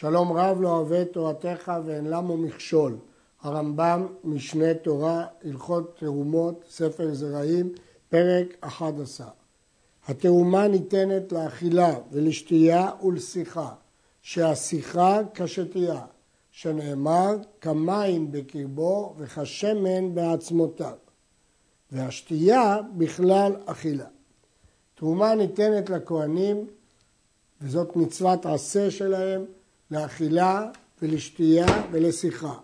שלום רב לא אוהב תורתך ואין למו מכשול. הרמב"ם, משנה תורה, הלכות תרומות, ספר זרעים, פרק 11. התרומה ניתנת לאכילה ולשתייה ולשיחה, שהשיחה כשתייה, שנאמר כמים בקרבו וכשמן בעצמותיו, והשתייה בכלל אכילה. תרומה ניתנת לכהנים, וזאת מצוות עשה שלהם, לאכילה ולשתייה ולשיחה.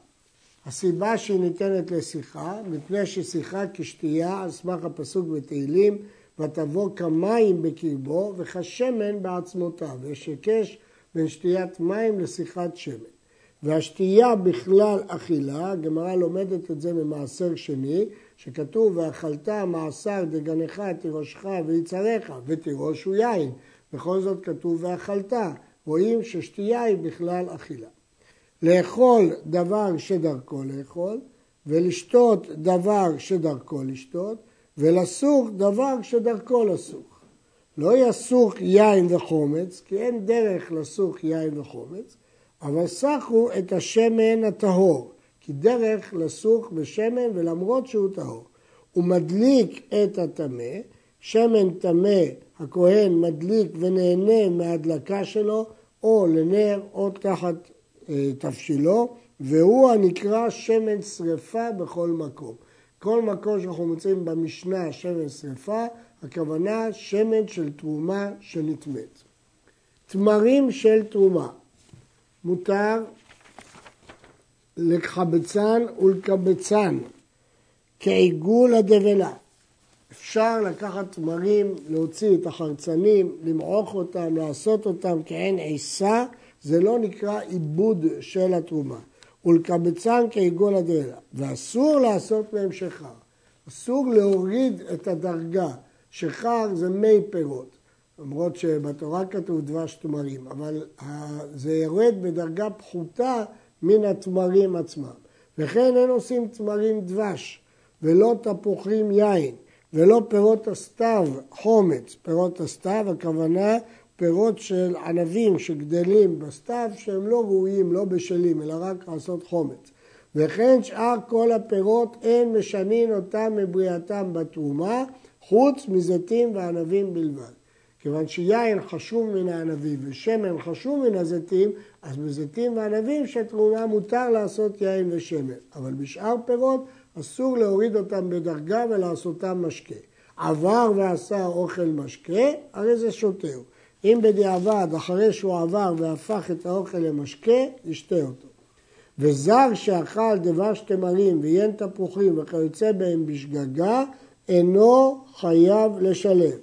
הסיבה שהיא ניתנת לשיחה, מפני ששיחה כשתייה על סמך הפסוק בתהילים, ותבוא כמים בקרבו וכשמן בעצמותיו. יש היקש בין שתיית מים לשיחת שמן. והשתייה בכלל אכילה, הגמרא לומדת את זה ממעשר שני, שכתוב ואכלת מעשר דגנך תירושך ויצריך ותירוש הוא יין. בכל זאת כתוב ואכלת. רואים ששתייה היא בכלל אכילה. לאכול דבר שדרכו לאכול, ולשתות דבר שדרכו לשתות, ולסוך דבר שדרכו לסוך. לא יסוך יין וחומץ, כי אין דרך לסוך יין וחומץ, אבל סחו את השמן הטהור, כי דרך לסוך בשמן ולמרות שהוא טהור. הוא מדליק את הטמא, שמן טמא הכהן מדליק ונהנה מההדלקה שלו, או לנר או תחת אה, תבשילו, והוא הנקרא שמן שרפה בכל מקום. כל מקום שאנחנו מוצאים במשנה שמן שרפה, הכוונה שמן של תרומה שנטמאת. תמרים של תרומה, מותר לחבצן ולקבצן כעיגול הדבלה. אפשר לקחת תמרים, להוציא את החרצנים, למעוך אותם, לעשות אותם כעין עיסה, זה לא נקרא עיבוד של התרומה. ולקבצן כעיגול הדלע. ואסור לעשות מהם שחר. אסור להוריד את הדרגה. שחר זה מי פירות. למרות שבתורה כתוב דבש תמרים, אבל זה יורד בדרגה פחותה מן התמרים עצמם. וכן אין עושים תמרים דבש, ולא תפוחים יין, ולא פירות הסתיו חומץ. פירות הסתיו, הכוונה פירות של ענבים שגדלים בסתיו שהם לא ראויים, לא בשלים, אלא רק לעשות חומץ. וכן שאר כל הפירות אין משנין אותם מבריאתם בתרומה, חוץ מזיתים וענבים בלבד. כיוון שיין חשוב מן הענבים ושמן חשוב מן הזיתים, אז בזיתים וענבים שתרומה מותר לעשות יין ושמן. אבל בשאר פירות אסור להוריד אותם בדרגה ולעשותם משקה. עבר ועשה אוכל משקה, הרי זה שוטר. אם בדיעבד, אחרי שהוא עבר והפך את האוכל למשקה, ישתה אותו. וזר שאכל דבש תמרים ויין תפוחים וכיוצא בהם בשגגה, אינו חייב לשלם.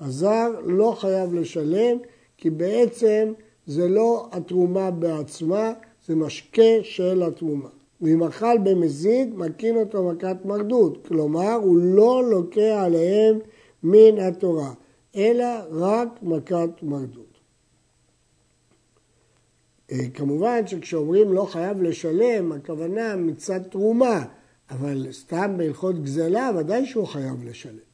הזר לא חייב לשלם, כי בעצם זה לא התרומה בעצמה, זה משקה של התרומה. ואם אכל במזיד, מקין אותו מכת מרדות. כלומר, הוא לא לוקח עליהם מן התורה, אלא רק מכת מרדות. אה, כמובן שכשאומרים לא חייב לשלם, הכוונה מצד תרומה, אבל סתם בהלכות גזלה, ודאי שהוא חייב לשלם.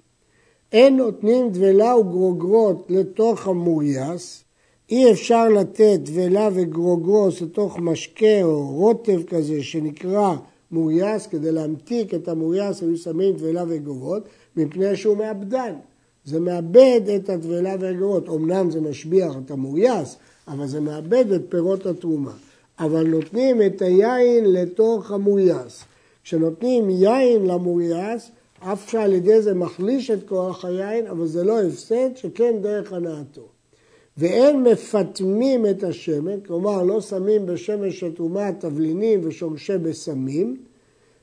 אין נותנים דבלה וגרוגרות לתוך המורייס, אי אפשר לתת דבלה וגרוגרות לתוך משקה או רוטב כזה שנקרא מורייס, כדי להמתיק את המורייס היו שמים דבלה וגרוגרות, מפני שהוא מאבדן. זה מאבד את הדבלה והגרוגרות. אמנם זה משביח את המורייס, אבל זה מאבד את פירות התרומה. אבל נותנים את היין לתוך המורייס. כשנותנים יין למורייס, אף שעל ידי זה מחליש את כוח היין, אבל זה לא הפסד, שכן דרך הנאתו. ואין מפטמים את השמן, כלומר לא שמים בשמן של תרומה תבלינים ושורשי בשמים,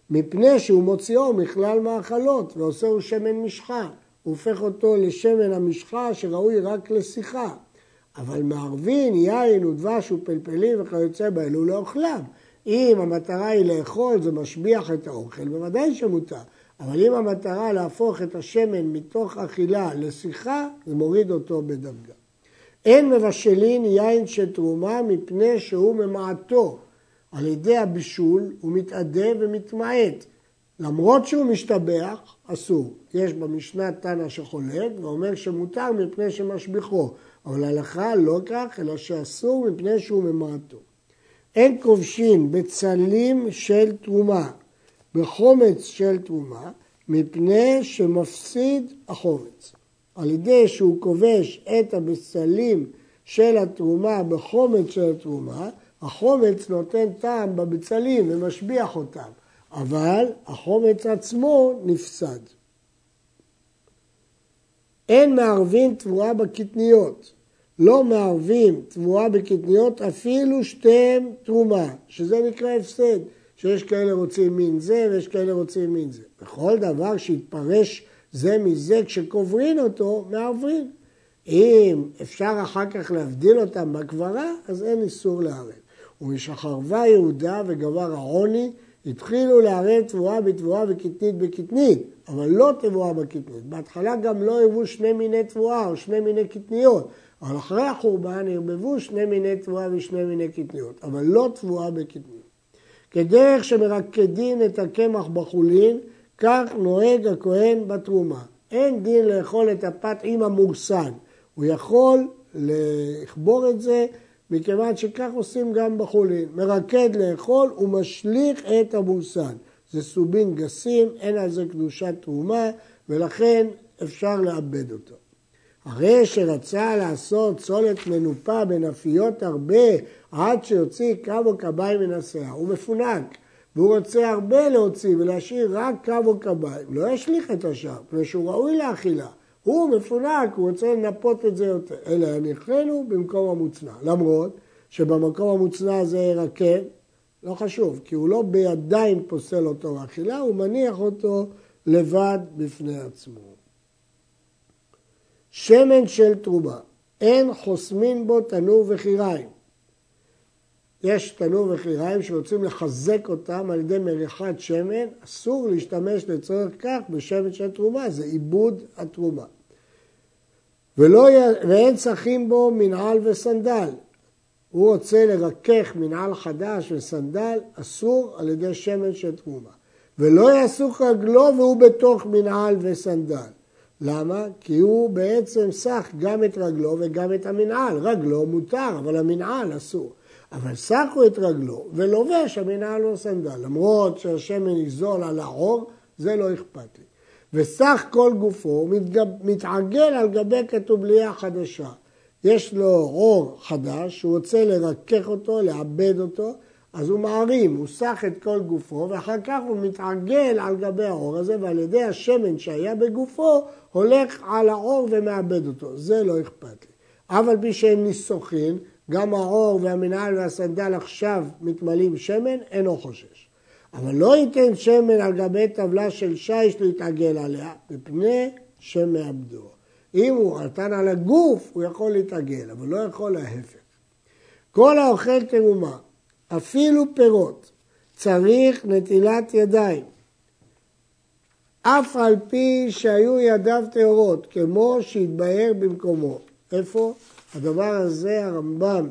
מפני שהוא מוציאו מכלל מאכלות ועושהו שמן משחה. הוא הופך אותו לשמן המשחה שראוי רק לשיחה. אבל מערבין, יין ודבש ופלפלים וכיוצא באלו לאוכלם. אם המטרה היא לאכול, זה משביח את האוכל, בוודאי שמותר. אבל אם המטרה להפוך את השמן מתוך אכילה לשיחה, זה מוריד אותו בדרגה. אין מבשלין יין של תרומה מפני שהוא ממעטו. על ידי הבישול הוא מתאדה ומתמעט. למרות שהוא משתבח, אסור. יש במשנה תנא שחולק ואומר שמותר מפני שמשביחו, אבל ההלכה לא כך, אלא שאסור מפני שהוא ממעטו. אין כובשים בצלים של תרומה, בחומץ של תרומה, מפני שמפסיד החומץ. על ידי שהוא כובש את הבצלים של התרומה בחומץ של התרומה, החומץ נותן טעם בבצלים ומשביח אותם, אבל החומץ עצמו נפסד. אין מערבים תבואה בקטניות, לא מערבים תבואה בקטניות אפילו שתיהם תרומה, שזה נקרא הפסד, שיש כאלה רוצים מין זה ויש כאלה רוצים מין זה. בכל דבר שהתפרש זה מזה כשקוברין אותו, מערבים. אם אפשר אחר כך להבדיל אותם בקברה, אז אין איסור לערב. ומשחרבה יהודה וגבר העוני, התחילו לערב תבואה בתבואה וקטנית בקטנית, אבל לא תבואה בקטנית. בהתחלה גם לא הראו שני מיני תבואה או שני מיני קטניות, אבל אחרי החורבן ערבבו שני מיני תבואה ושני מיני קטניות, אבל לא תבואה בקטניות. כדרך שמרקדין את הקמח בחולין, כך נוהג הכהן בתרומה. אין דין לאכול את הפת עם המורסן. הוא יכול לכבור את זה מכיוון שכך עושים גם בחולין. מרקד לאכול ומשליך את המורסן. זה סובין גסים, אין על זה קדושת תרומה, ולכן אפשר לאבד אותו. הרי שרצה לעשות צולת מנופה בנפיות הרבה עד שיוציא קו או קביים מן השיער, הוא מפונק. והוא רוצה הרבה להוציא ולהשאיר רק קו או קביים, לא ישליך את השאר, מפני שהוא ראוי לאכילה. הוא מפונק, הוא רוצה לנפות את זה יותר. אלא יניחנו במקום המוצנע. למרות שבמקום המוצנע הזה ירקב, לא חשוב, כי הוא לא בידיים פוסל אותו לאכילה, הוא מניח אותו לבד בפני עצמו. שמן של תרומה, אין חוסמין בו תנור וחיריים. יש תנור וחיריים שרוצים לחזק אותם על ידי מריחת שמן, אסור להשתמש לצורך כך בשמן של תרומה, זה עיבוד התרומה. ולא. ואין צריכים בו מנעל וסנדל. הוא רוצה לרכך מנעל חדש וסנדל, אסור על ידי שמן של תרומה. ולא יעשו רגלו והוא בתוך מנעל וסנדל. למה? כי הוא בעצם סח גם את רגלו וגם את המנעל. רגלו מותר, אבל המנעל אסור. אבל סחו את רגלו ולובש המנהל לו סנדל, למרות שהשמן יזול על העור, זה לא אכפת לי. וסך כל גופו מתעגל על גבי כתובליה חדשה. יש לו עור חדש, הוא רוצה לרכך אותו, לעבד אותו, אז הוא מערים, הוא סח את כל גופו, ואחר כך הוא מתעגל על גבי העור הזה, ועל ידי השמן שהיה בגופו, הולך על העור ומאבד אותו. זה לא אכפת לי. אבל פי שהם ניסוחין, גם העור והמנהל והסנדל עכשיו מתמלאים שמן, אינו חושש. אבל לא ייתן שמן על גבי טבלה של שיש להתעגל עליה, מפני שמאבדו. אם הוא נתן על הגוף, הוא יכול להתעגל, אבל לא יכול להפך. כל האוכל תרומה, אפילו פירות, צריך נטילת ידיים. אף על פי שהיו ידיו טהורות, כמו שהתבהר במקומו. איפה? הדבר הזה הרמב"ם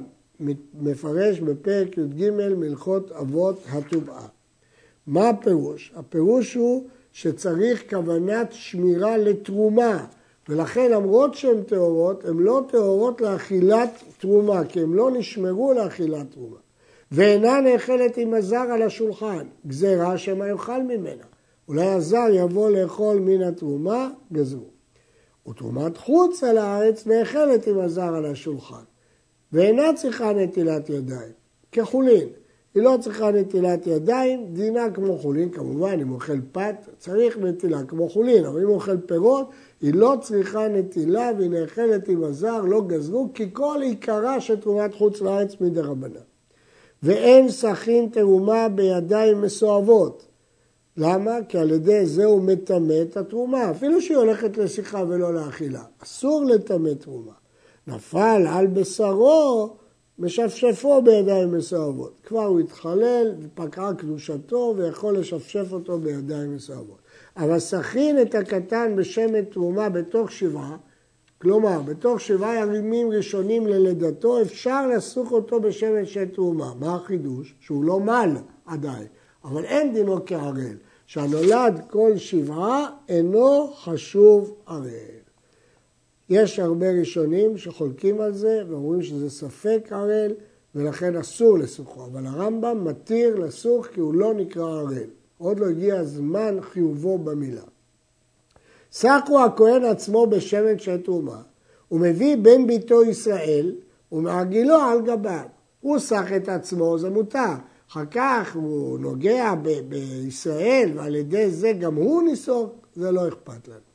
מפרש בפרק י"ג מלכות אבות הטומאה. מה הפירוש? הפירוש הוא שצריך כוונת שמירה לתרומה, ולכן למרות שהן טהורות, הן לא טהורות לאכילת תרומה, כי הן לא נשמרו לאכילת תרומה. ואינה נאכלת עם הזר על השולחן, גזירה שמא יאכל ממנה. אולי הזר יבוא לאכול מן התרומה, גזרו. ותרומת חוץ על הארץ נאכלת עם הזר על השולחן, ואינה צריכה נטילת ידיים, כחולין. היא לא צריכה נטילת ידיים, דינה כמו חולין, כמובן, אם אוכל פת, צריך נטילה כמו חולין, אבל אם אוכל פירות, היא לא צריכה נטילה והיא נאכלת עם הזר, לא גזרו, כי כל עיקרה של תרומת חוץ לארץ מדי רבנן. ואין סכין תרומה בידיים מסואבות, למה? כי על ידי זה הוא מטמא את התרומה, אפילו שהיא הולכת לשיחה ולא לאכילה. אסור לטמא תרומה. נפל על בשרו, משפשפו בידיים מסואבות. כבר הוא התחלל, פקעה קדושתו ויכול לשפשף אותו בידיים מסואבות. אבל סכין את הקטן בשמן תרומה בתוך שבעה, כלומר, בתוך שבעה ימים ראשונים ללידתו אפשר לסוך אותו בשמן של תרומה. מה החידוש? שהוא לא מל עדיין, אבל אין דינו כערל. שהנולד כל שבעה אינו חשוב ערל. יש הרבה ראשונים שחולקים על זה ואומרים שזה ספק ערל, ולכן אסור לסוכו, אבל הרמב"ם מתיר לסוך כי הוא לא נקרא ערל. עוד לא הגיע זמן חיובו במילה. סחו הכהן עצמו בשמן של תרומה, הוא מביא בן ביתו ישראל ומעגילו על גביו. הוא סח את עצמו, זה מותר. אחר כך הוא נוגע ב- בישראל ועל ידי זה גם הוא ניסוק, זה לא אכפת לנו.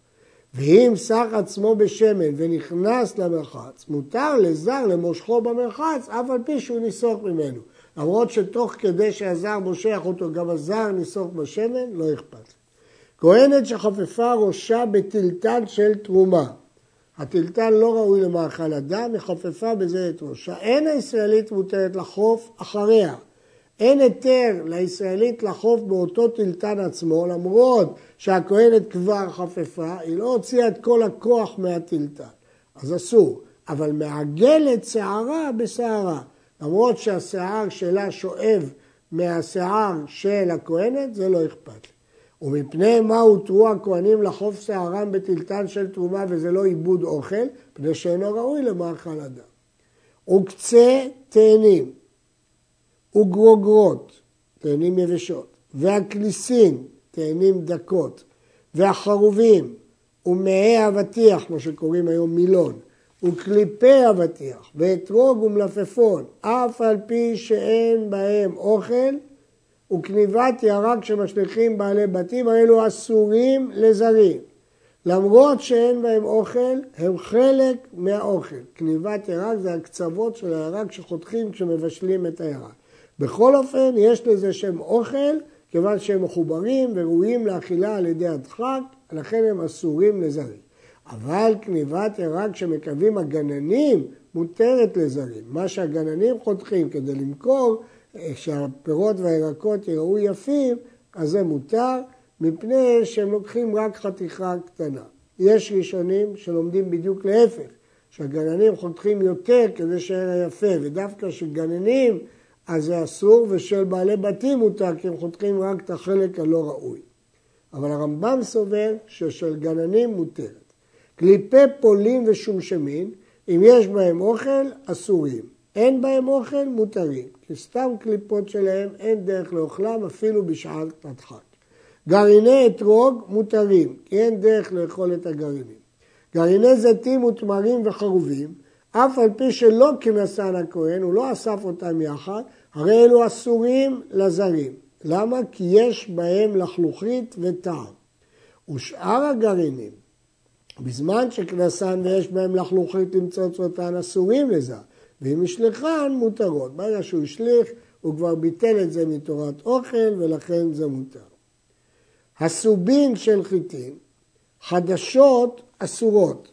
ואם סח עצמו בשמן ונכנס למרחץ, מותר לזר למושכו במרחץ, אף על פי שהוא ניסוק ממנו. למרות שתוך כדי שהזר מושך אותו, גם הזר ניסוק בשמן, לא אכפת. כהנת שחופפה ראשה בטלטן של תרומה. הטלטן לא ראוי למאכל אדם, היא חופפה בזה את ראשה. אין הישראלית מותרת לחוף אחריה. אין היתר לישראלית לחוף באותו טלטן עצמו, למרות שהכהנת כבר חפפה, היא לא הוציאה את כל הכוח מהטלטן, אז אסור. אבל מעגלת שערה בשערה. למרות שהשיער שלה שואב מהשיער של הכהנת, זה לא אכפת לי. ומפני מה הותרו הכהנים לחוף שערם בטלטן של תרומה וזה לא עיבוד אוכל? פני שאינו ראוי למאכל אדם. וקצה תאנים וגרוגרות, תאנים יבשות, והכניסין, תאנים דקות, והחרובים, ומעי אבטיח, כמו שקוראים היום מילון, וקליפי אבטיח, ואתרוג ומלפפון, אף על פי שאין בהם אוכל, וכניבת ירק שמשליכים בעלי בתים, האלו אסורים לזרים. למרות שאין בהם אוכל, הם חלק מהאוכל. כניבת ירק זה הקצוות של הירק שחותכים כשמבשלים את הירק. בכל אופן, יש לזה שם אוכל, כיוון שהם מחוברים וראויים לאכילה על ידי הדחק, לכן הם אסורים לזרים. אבל כניבת ירק שמקווים הגננים מותרת לזרים. מה שהגננים חותכים כדי למכור, אה, שהפירות והירקות יראו יפים, אז זה מותר, מפני שהם לוקחים רק חתיכה קטנה. יש ראשונים שלומדים בדיוק להפך, שהגננים חותכים יותר כדי שיהיה יפה, ודווקא שגננים אז זה אסור, ושל בעלי בתים מותר, כי הם חותכים רק את החלק הלא ראוי. אבל הרמב"ם סובר ששל גננים מותרת. קליפי פולין ושמשמין, אם יש בהם אוכל, אסורים. אין בהם אוכל, מותרים. כי סתם קליפות שלהם אין דרך לאוכלם אפילו בשעת הדחק. גרעיני אתרוג מותרים, כי אין דרך לאכול את הגרעינים. גרעיני זיתים ותמרים וחרובים, אף על פי שלא כנסן הכהן, הוא לא אסף אותם יחד, הרי אלו אסורים לזרים. למה? כי יש בהם לחלוכית וטעם. ושאר הגרעינים, בזמן שכנסן ויש בהם לחלוכית למצוץ אותן אסורים לזר, ואם ישלחן מותרות. ברגע שהוא השליך, הוא כבר ביטל את זה מתורת אוכל ולכן זה מותר. הסובין של חיטים, חדשות אסורות.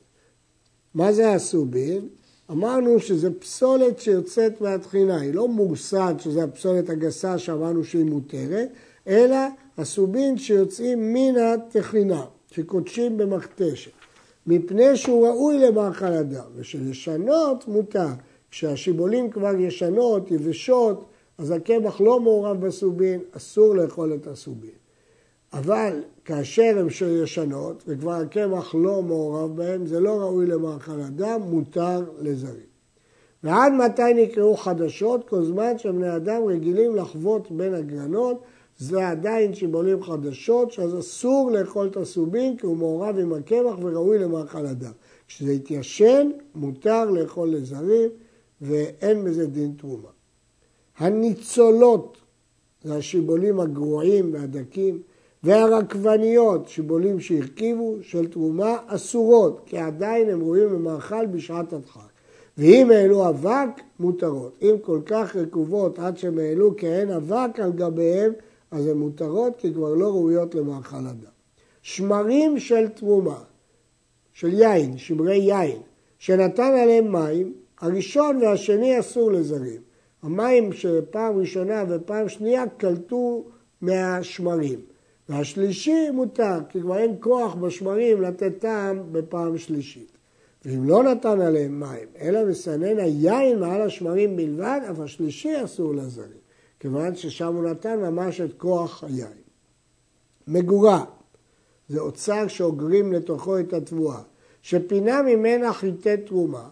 מה זה הסובין? אמרנו שזה פסולת שיוצאת מהטחינה, היא לא מורסד שזה הפסולת הגסה שאמרנו שהיא מותרת, אלא הסובין שיוצאים מן הטחינה, שקודשים במכתשת, מפני שהוא ראוי למאכל אדם, ושלשנות מותר. כשהשיבולים כבר ישנות, יבשות, אז הקמח לא מעורב בסובין, אסור לאכול את הסובין. אבל כאשר הן ישנות וכבר הקמח לא מעורב בהן, זה לא ראוי למאכל אדם, מותר לזרים. ועד מתי נקראו חדשות? כל זמן שבני אדם רגילים לחוות בין הגרנות, זה עדיין שיבולים חדשות, שאז אסור לאכול את הסובין כי הוא מעורב עם הקמח וראוי למאכל אדם. כשזה התיישן, מותר לאכול לזרים ואין בזה דין תרומה. הניצולות זה השיבולים הגרועים והדקים, והרקבניות, שיבולים שהרכיבו, של תרומה, אסורות, כי עדיין הם ראויים למאכל בשעת הדחק. ואם העלו אבק, מותרות. אם כל כך רקובות עד שהם העלו כהן אבק על גביהם, אז הן מותרות, כי כבר לא ראויות למאכל אדם. שמרים של תרומה, של יין, שמרי יין, שנתן עליהם מים, הראשון והשני אסור לזרים. המים שפעם ראשונה ופעם שנייה קלטו מהשמרים. והשלישי מותר, כי כבר אין כוח בשמרים לתת טעם בפעם שלישית. ואם לא נתן עליהם מים, אלא מסנן היין מעל השמרים בלבד, אף השלישי אסור לזרים, כיוון ששם הוא נתן ממש את כוח היין. מגורה, זה אוצר שאוגרים לתוכו את התבואה, שפינה ממנה חיטי תרומה,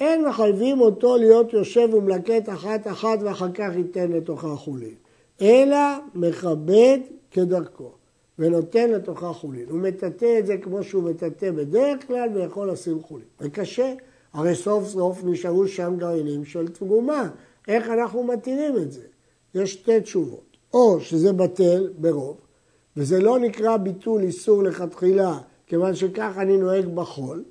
אין מחייבים אותו להיות יושב ומלקט אחת אחת ואחר כך ייתן לתוכה חולין, אלא מכבד כדרכו ונותן לתוכה חולין. הוא מטאטא את זה כמו שהוא מטאטא בדרך כלל ויכול לשים חולין. זה קשה, הרי סוף סוף נשארו שם גרעינים של תגומה. איך אנחנו מתירים את זה? יש שתי תשובות. או שזה בטל ברוב, וזה לא נקרא ביטול איסור לכתחילה, כיוון שכך אני נוהג בחול,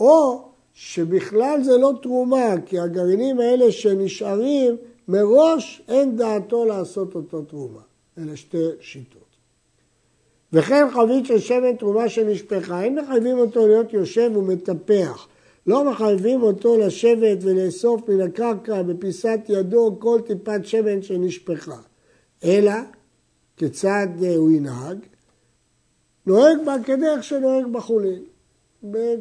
או שבכלל זה לא תרומה, כי הגרעינים האלה שנשארים, מראש אין דעתו לעשות אותו תרומה. אלה שתי שיטות. וכן חבית של שמן תרומה שנשפכה, אין מחייבים אותו להיות יושב ומטפח. לא מחייבים אותו לשבת ולאסוף מן הקרקע בפיסת ידו כל טיפת שמן שנשפכה. אלא, כיצד הוא ינהג? נוהג בה כדרך שנוהג בחולין.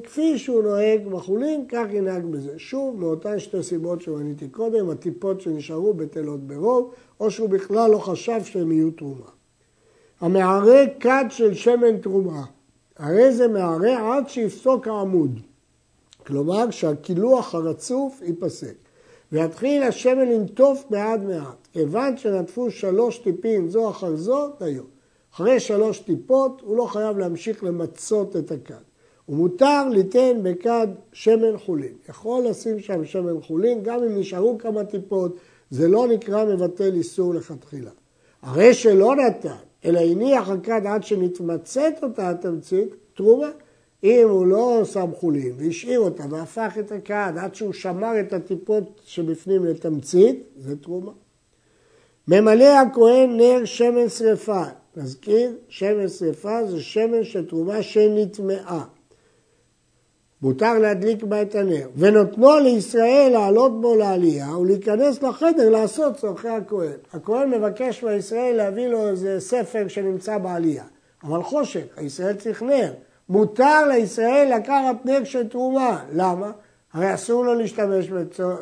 כפי שהוא נוהג בחולין, כך ינהג בזה. שוב, מאותן שתי סיבות שמניתי קודם, הטיפות שנשארו בטלות ברוב, או שהוא בכלל לא חשב שהם יהיו תרומה. המערה כד של שמן תרומה, הרי זה מערה עד שיפסוק העמוד. כלומר שהקילוח הרצוף ייפסק. ויתחיל השמן לנטוף מעט מעט. כיוון שנטפו שלוש טיפים זו אחר זו, דיו. אחרי שלוש טיפות הוא לא חייב להמשיך למצות את הכד. ומותר ליתן בכד שמן חולין. יכול לשים שם שמן חולין, גם אם נשארו כמה טיפות, זה לא נקרא מבטל איסור לכתחילה. הרי שלא נתן, אלא הניח הכד עד שנתמצאת אותה התמצית, תרומה. אם הוא לא שם חולין והשאיר אותה והפך את הכד עד שהוא שמר את הטיפות שבפנים לתמצית, זה תרומה. ממלא הכהן נר שמן שרפה. נזכיר, שמן שרפה זה שמן של תרומה שנטמעה. מותר להדליק בה את הנר, ונותנו לישראל לעלות בו לעלייה ולהיכנס לחדר לעשות צורכי הכהן. הכהן מבקש מישראל להביא לו איזה ספר שנמצא בעלייה, אבל חושך, הישראל צריך נר. מותר לישראל לקחת נר של תרומה, למה? הרי אסור לו להשתמש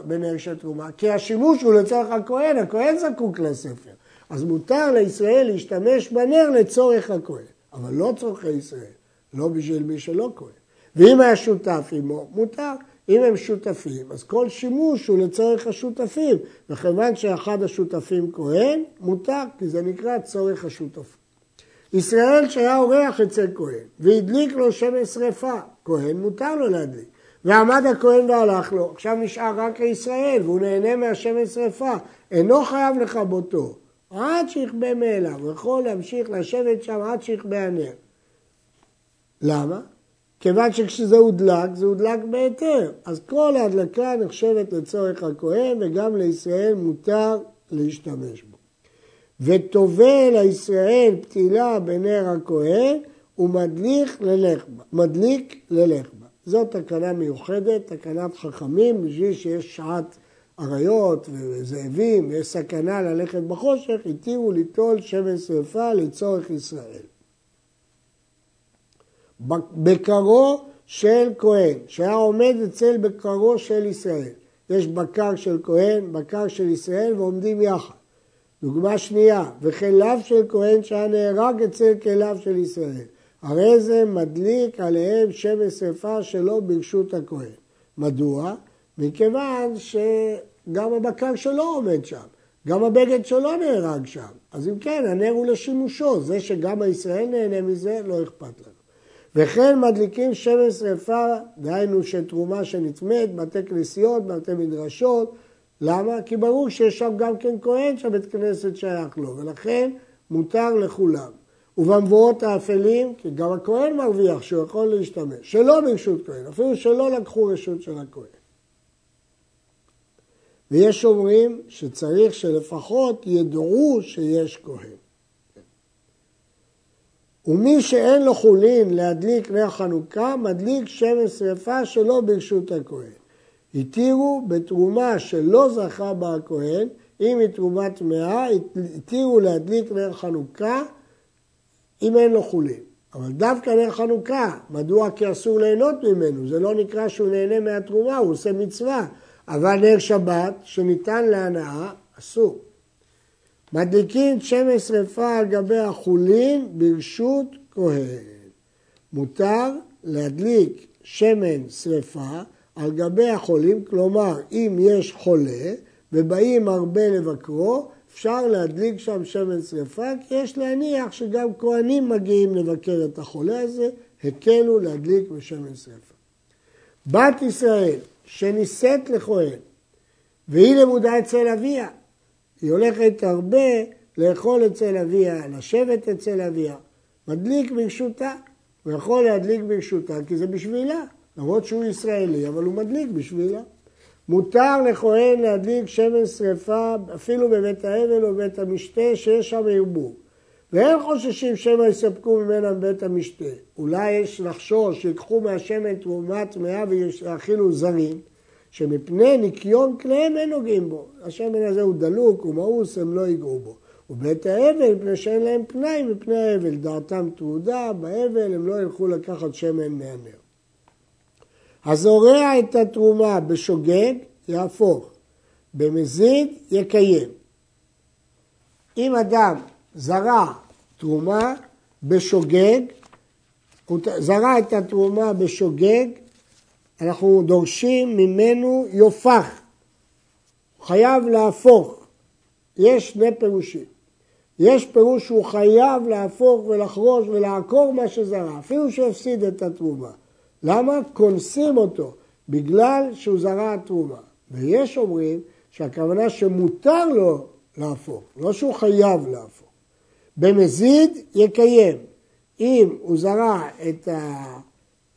בנר של תרומה, כי השימוש הוא לצורך הכהן, הכהן זקוק לספר. אז מותר לישראל להשתמש בנר לצורך הכהן, אבל לא צורכי ישראל, לא בשביל מי שלא כהן. ואם היה שותף עמו, מותר. אם הם שותפים, אז כל שימוש הוא לצורך השותפים, וכיוון שאחד השותפים כהן, מותר, כי זה נקרא צורך השותפים. ישראל שהיה אורח אצל כהן, והדליק לו שמן שרפה, כהן מותר לו להדליק. ועמד הכהן והלך לו, עכשיו נשאר רק ישראל, והוא נהנה מהשמן שרפה, אינו חייב לכבותו, עד שיכבה מאליו, הוא יכול להמשיך לשבת שם עד שיכבה הנר. למה? כיוון שכשזה הודלק, זה הודלק בהיתר. אז כל ההדלקה נחשבת לצורך הכהן, וגם לישראל מותר להשתמש בו. וטובל הישראל פתילה בנר הכהן, ומדליק ללך בה. מדליק ללך בה. זאת תקנה מיוחדת, תקנת חכמים, בשביל שיש שעת אריות וזאבים ויש סכנה ללכת בחושך, התירו ליטול שמן שרפה לצורך ישראל. בקרו של כהן, שהיה עומד אצל בקרו של ישראל. יש בקר של כהן, בקר של ישראל ועומדים יחד. דוגמה שנייה, וכליו של כהן שהיה נהרג אצל כליו של ישראל. הרי זה מדליק עליהם שמן שרפה שלא ברשות הכהן. מדוע? מכיוון שגם הבקר שלו עומד שם, גם הבגד שלו נהרג שם. אז אם כן, הנר הוא לשימושו. זה שגם הישראל נהנה מזה, לא אכפת לנו. וכן מדליקים שמן שרפה, דהיינו של תרומה שנטמאת, בתי כנסיות, בתי מדרשות. למה? כי ברור שיש שם גם כן כהן שהבית כנסת שייך לו, ולכן מותר לכולם. ובמבואות האפלים, כי גם הכהן מרוויח שהוא יכול להשתמש, שלא ברשות כהן, אפילו שלא לקחו רשות של הכהן. ויש אומרים שצריך שלפחות ידעו שיש כהן. ומי שאין לו חולין להדליק נר חנוכה, מדליק שמן שרפה שלא ברשות הכהן. התירו בתרומה שלא זכה בה הכהן, אם היא תרומה טמאה, התירו להדליק נר חנוכה אם אין לו חולין. אבל דווקא נר חנוכה, מדוע כי אסור ליהנות ממנו? זה לא נקרא שהוא נהנה מהתרומה, הוא עושה מצווה. אבל נר שבת, שניתן להנאה, אסור. מדליקים שמן שרפה על גבי החולין ברשות כהן. מותר להדליק שמן שרפה על גבי החולים, כלומר אם יש חולה ובאים הרבה לבקרו, אפשר להדליק שם שמן שרפה, כי יש להניח שגם כהנים מגיעים לבקר את החולה הזה, הקלו להדליק בשמן שרפה. בת ישראל שנישאת לכהן והיא למודה אצל אביה, היא הולכת הרבה לאכול אצל אביה, לשבת אצל אביה, מדליק ברשותה, הוא יכול להדליק ברשותה כי זה בשבילה, למרות שהוא ישראלי, אבל הוא מדליק בשבילה. מותר לכהן להדליק שמן שרפה אפילו בבית האבל או בבית המשתה שיש שם ערבוב. והם חוששים שמא יספקו ממנה בבית המשתה. אולי יש לחשוש שיקחו מהשמן תרומה טמאה ויאכילו זרים, שמפני ניקיון כליהם אין נוגעים בו. השמן הזה הוא דלוק, הוא מאוס, הם לא ייגעו בו. ובית האבל, מפני שאין להם פנאי מפני האבל. דעתם תעודה, באבל הם לא ילכו לקחת שמן מהנר. הזורע את התרומה בשוגג, יהפוך. במזיד, יקיים. אם אדם זרע תרומה בשוגג, זרע את התרומה בשוגג, אנחנו דורשים ממנו יופח. הוא חייב להפוך. יש שני פירושים. יש פירוש שהוא חייב להפוך ולחרוש ולעקור מה שזרע, אפילו שהוא הפסיד את התרומה. למה? קונסים אותו, בגלל שהוא זרע תרומה. ויש אומרים שהכוונה שמותר לו להפוך, לא שהוא חייב להפוך. במזיד יקיים. אם הוא זרע את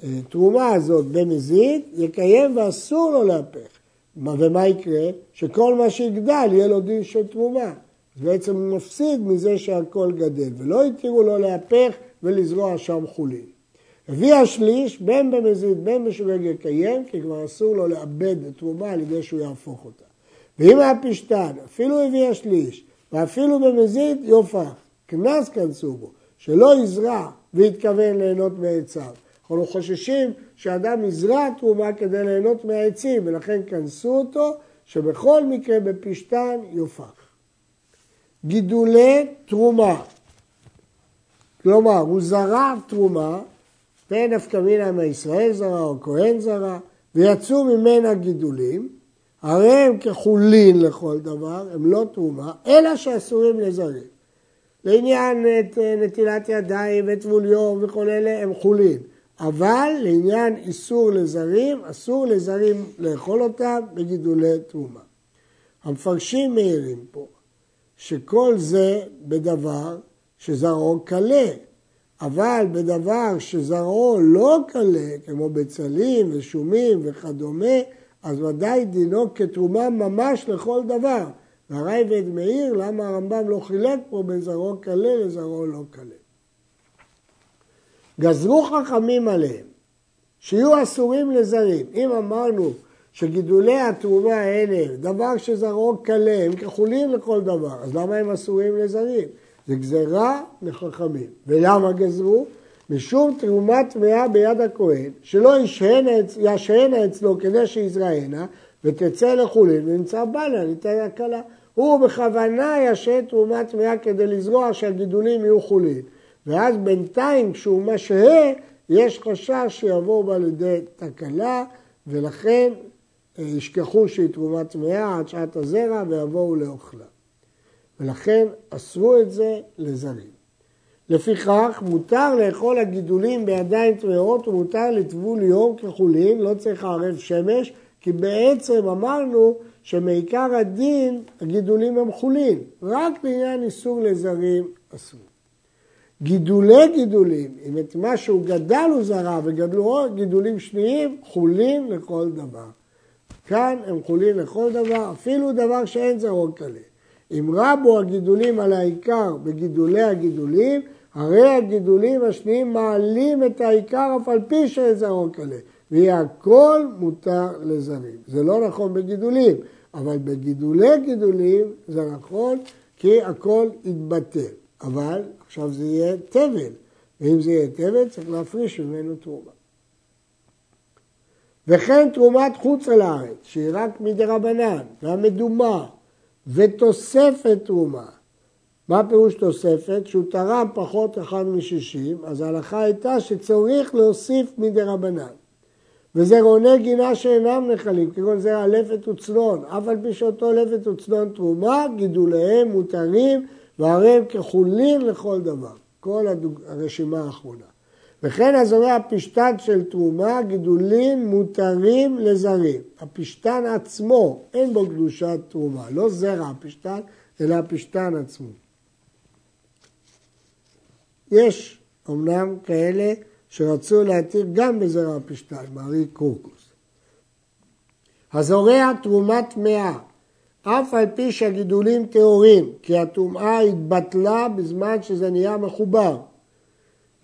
התרומה הזאת במזיד, יקיים ואסור לו להפך. ומה יקרה? שכל מה שיגדל יהיה לו דין של תרומה. בעצם הוא מפסיד מזה שהכל גדל, ולא יתירו לו להפך ולזרוע שם חולין. הביא השליש, בין במזיד בין בשוגג יקיים, כי כבר אסור לו לאבד את תרומה על ידי שהוא יהפוך אותה. ואם היה פשטן, אפילו הביא השליש, ואפילו במזיד, יופח. קנס כנסו בו, שלא יזרע והתכוון ליהנות מעציו. אנחנו חוששים שאדם יזרע תרומה כדי ליהנות מהעצים, ולכן כנסו אותו, שבכל מקרה בפשטן יופח. גידולי תרומה, כלומר, הוא זרע תרומה, ואין נפקא מינה אם הישראל זרע או כהן זרע, ויצאו ממנה גידולים, הרי הם כחולין לכל דבר, הם לא תרומה, אלא שאסורים לזרים. לעניין נטילת ידיים וטבול יום וכל אלה הם חולין. אבל לעניין איסור לזרים, אסור לזרים לאכול אותם בגידולי תרומה. המפרשים מעירים פה שכל זה בדבר שזרעו קלה, אבל בדבר שזרעו לא קלה, כמו בצלים ושומים וכדומה, אז ודאי דינו כתרומה ממש לכל דבר. והרייבד מאיר למה הרמב"ם לא חילק פה בין זרעו קלה לזרעו לא קלה. גזרו חכמים עליהם שיהיו אסורים לזרים. אם אמרנו שגידולי התרומה האלה, דבר שזרעו קלה, הם כחולים לכל דבר, אז למה הם אסורים לזרים? זה גזרה לחכמים. ולמה גזרו? משום תרומה טמאה ביד הכהן, שלא ישהנה אצלו כדי שיזרענה, ותצא לחולין ונמצא בנה, ניתן הקלה. הוא בכוונה ישהה תרומה טמאה כדי לזרוע שהגידולים יהיו חולין. ואז בינתיים כשהוא משהה, יש חשש שיבואו בה לידי תקלה, ולכן אה, ישכחו שהיא תרומה טמאה עד שעת הזרע ויבואו לאוכלה. ולכן אסרו את זה לזרים. לפיכך מותר לאכול הגידולים בידיים טמאות ומותר לטבול יום כחולין, לא צריך לערב שמש, כי בעצם אמרנו שמעיקר הדין הגידולים הם חולין, רק בעניין איסור לזרים אסור. גידולי גידולים, אם את מה שהוא גדל הוא זרע וגדלו עוד גידולים שניים, חולין לכל דבר. כאן הם חולין לכל דבר, אפילו דבר שאין זרעו כלה. אם רבו הגידולים על העיקר בגידולי הגידולים, הרי הגידולים השניים מעלים את העיקר אף על פי שאין זרעו כלה. ויהיה הכל מותר לזרים. זה לא נכון בגידולים, אבל בגידולי גידולים זה נכון כי הכל יתבטל. אבל עכשיו זה יהיה תבל, ואם זה יהיה תבל צריך להפריש ממנו תרומה. וכן תרומת חוץ על הארץ, שהיא רק מדי רבנן, והמדומה, ותוספת תרומה. מה פירוש תוספת? שהוא תרם פחות אחד משישים, אז ההלכה הייתה שצריך להוסיף מדי רבנן. וזרעוני גינה שאינם נחלים, כגון זרע לפת וצנון, אף על פי שאותו לפת וצנון תרומה, גידוליהם מותרים והרי הם כחולין לכל דבר. כל הדוג... הרשימה האחרונה. וכן הזורע הפשתן של תרומה, גידולים מותרים לזרים. הפשתן עצמו, אין בו קדושת תרומה, לא זרע הפשתן, אלא הפשתן עצמו. יש אמנם כאלה שרצו להתיר גם בזרע הפשתן, מארי קורקוס. הזורע תרומת טמאה, אף על פי שהגידולים טהורים, כי הטומאה התבטלה בזמן שזה נהיה מחובר.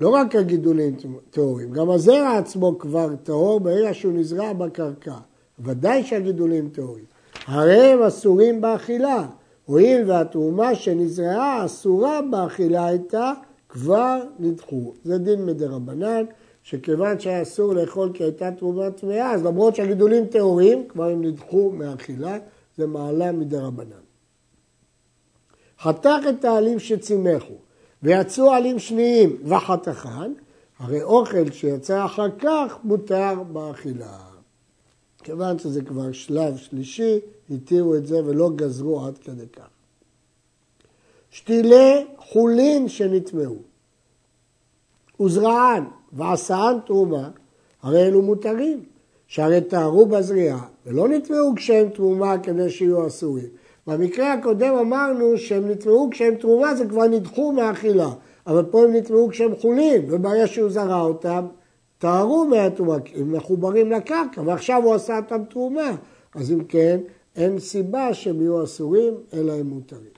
לא רק הגידולים טהורים, גם הזרע עצמו כבר טהור ברגע שהוא נזרע בקרקע. ודאי שהגידולים טהורים. הרי הם אסורים באכילה, הואיל והתרומה שנזרעה אסורה באכילה הייתה, כבר נדחו. זה דין מדרבנן, שכיוון שהיה אסור לאכול כי הייתה תרומה טמאה, אז למרות שהגידולים טהורים, כבר הם נדחו מאכילה, זה מעלה מדרבנן. חתך את העלים שצימחו, ויצאו עלים שניים וחתכן, הרי אוכל שיצא אחר כך מותר באכילה. כיוון שזה כבר שלב שלישי, התירו את זה ולא גזרו עד כדי כך. שתילי חולין שנטמעו, וזרען ועשאן תרומה, הרי אלו מותרים, שהרי טהרו בזריעה, ולא נטמעו כשהם תרומה כדי שיהיו אסורים. במקרה הקודם אמרנו שהם נטמעו כשהם תרומה, זה כבר נדחו מאכילה, אבל פה הם נטמעו כשהם חולין, וברגע שהוא זרע אותם, טהרו מהתרומה, הם מחוברים לקרקע, ועכשיו הוא עשה אותם תרומה, אז אם כן, אין סיבה שהם יהיו אסורים, אלא הם מותרים.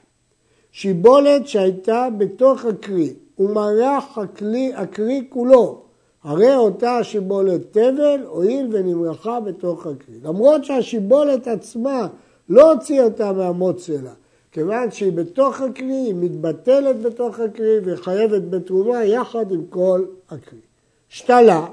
שיבולת שהייתה בתוך הכלי, ומרח הכלי, הכלי כולו, הרי אותה השיבולת תבל, הואיל ונמרחה בתוך הכלי. למרות שהשיבולת עצמה לא הוציאה אותה מהמוץ שלה, כיוון שהיא בתוך הכלי, היא מתבטלת בתוך הכלי וחייבת בתרומה יחד עם כל הכלי. שתלה,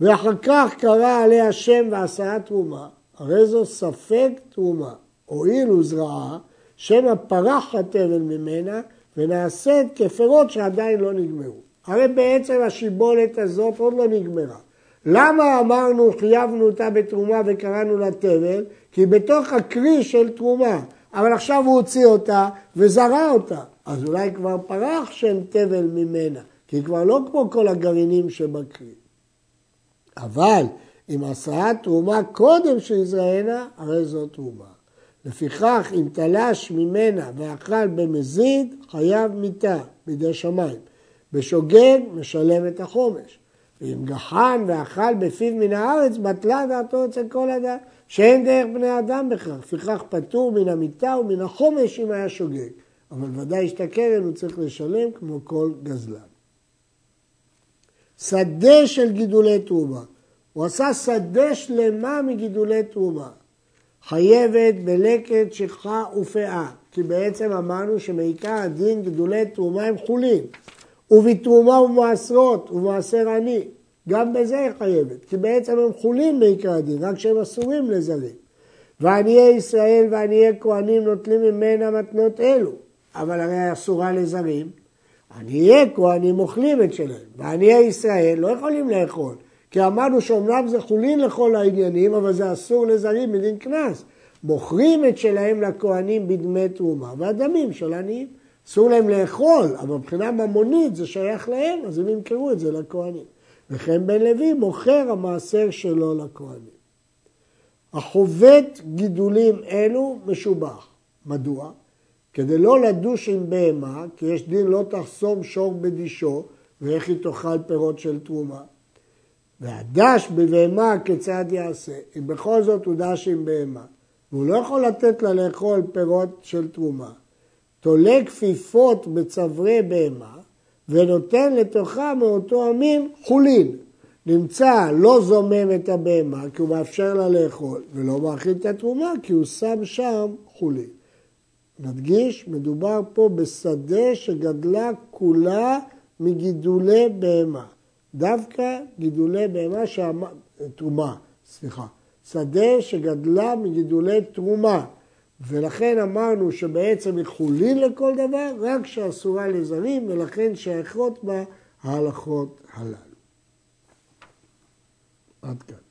ואחר כך קרא עליה שם ועשרה תרומה, הרי זו ספק תרומה. הואיל וזרעה, שמא פרח התבל ממנה ונעשית כפירות שעדיין לא נגמרו. הרי בעצם השיבולת הזאת עוד לא נגמרה. למה אמרנו, חייבנו אותה בתרומה וקראנו לה תבל? כי בתוך הכלי של תרומה, אבל עכשיו הוא הוציא אותה וזרע אותה, אז אולי כבר פרח שם תבל ממנה, כי היא כבר לא כמו כל הגרעינים שבכלי. אבל אם עשרה תרומה קודם שיזרענה, הרי זו תרומה. לפיכך, אם תלש ממנה ואכל במזיד, חייב מיתה בידי שמיים. בשוגג, משלם את החומש. ואם גחן ואכל בפיו מן הארץ, בטלה דעתו אצל כל אדם, שאין דרך בני אדם בכך. לפיכך פטור מן המיטה ומן החומש אם היה שוגג. אבל ודאי שאת הקרן הוא צריך לשלם כמו כל גזלן. שדה של גידולי תרומה. הוא עשה שדה שלמה מגידולי תרומה. חייבת בלקט, שכחה ופאה, כי בעצם אמרנו שמעיקר הדין גידולי תרומה הם חולין. ובתרומה ובמעשרות ובמעשר עני, גם בזה היא חייבת, כי בעצם הם חולין בעיקר הדין, רק שהם אסורים לזרים. ועניי ישראל ועניי כהנים נוטלים ממנה מתנות אלו, אבל הרי אסורה לזרים. עניי כהנים אוכלים את שלהם, ועניי ישראל לא יכולים לאכול, כי אמרנו שאומנם זה חולין לכל העניינים, אבל זה אסור לזרים מדין קנס. מוכרים את שלהם לכהנים בדמי תרומה, והדמים של עניים. אסור להם לאכול, אבל מבחינה ממונית זה שייך להם, אז הם ימכרו את זה לכהנים. וכן בן לוי מוכר המעשר שלו לכהנים. החובט גידולים אלו משובח. מדוע? כדי לא לדוש עם בהמה, כי יש דין לא תחסום שור בדישו, ואיך היא תאכל פירות של תרומה. והדש בבהמה כיצד יעשה? אם בכל זאת הוא דש עם בהמה, והוא לא יכול לתת לה לאכול פירות של תרומה, תולה כפיפות בצווארי בהמה ונותן לתוכה מאותו המין חולין. נמצא לא זומם את הבהמה כי הוא מאפשר לה לאכול ולא מאכיל את התרומה כי הוא שם שם חולין. נדגיש, מדובר פה בשדה שגדלה כולה מגידולי בהמה. דווקא גידולי בהמה, שאמר, תרומה, סליחה. שדה שגדלה מגידולי תרומה. ולכן אמרנו שבעצם היא חולין לכל דבר, רק שאסורה לזרים, ולכן שייכות בה ההלכות הללו. עד כאן.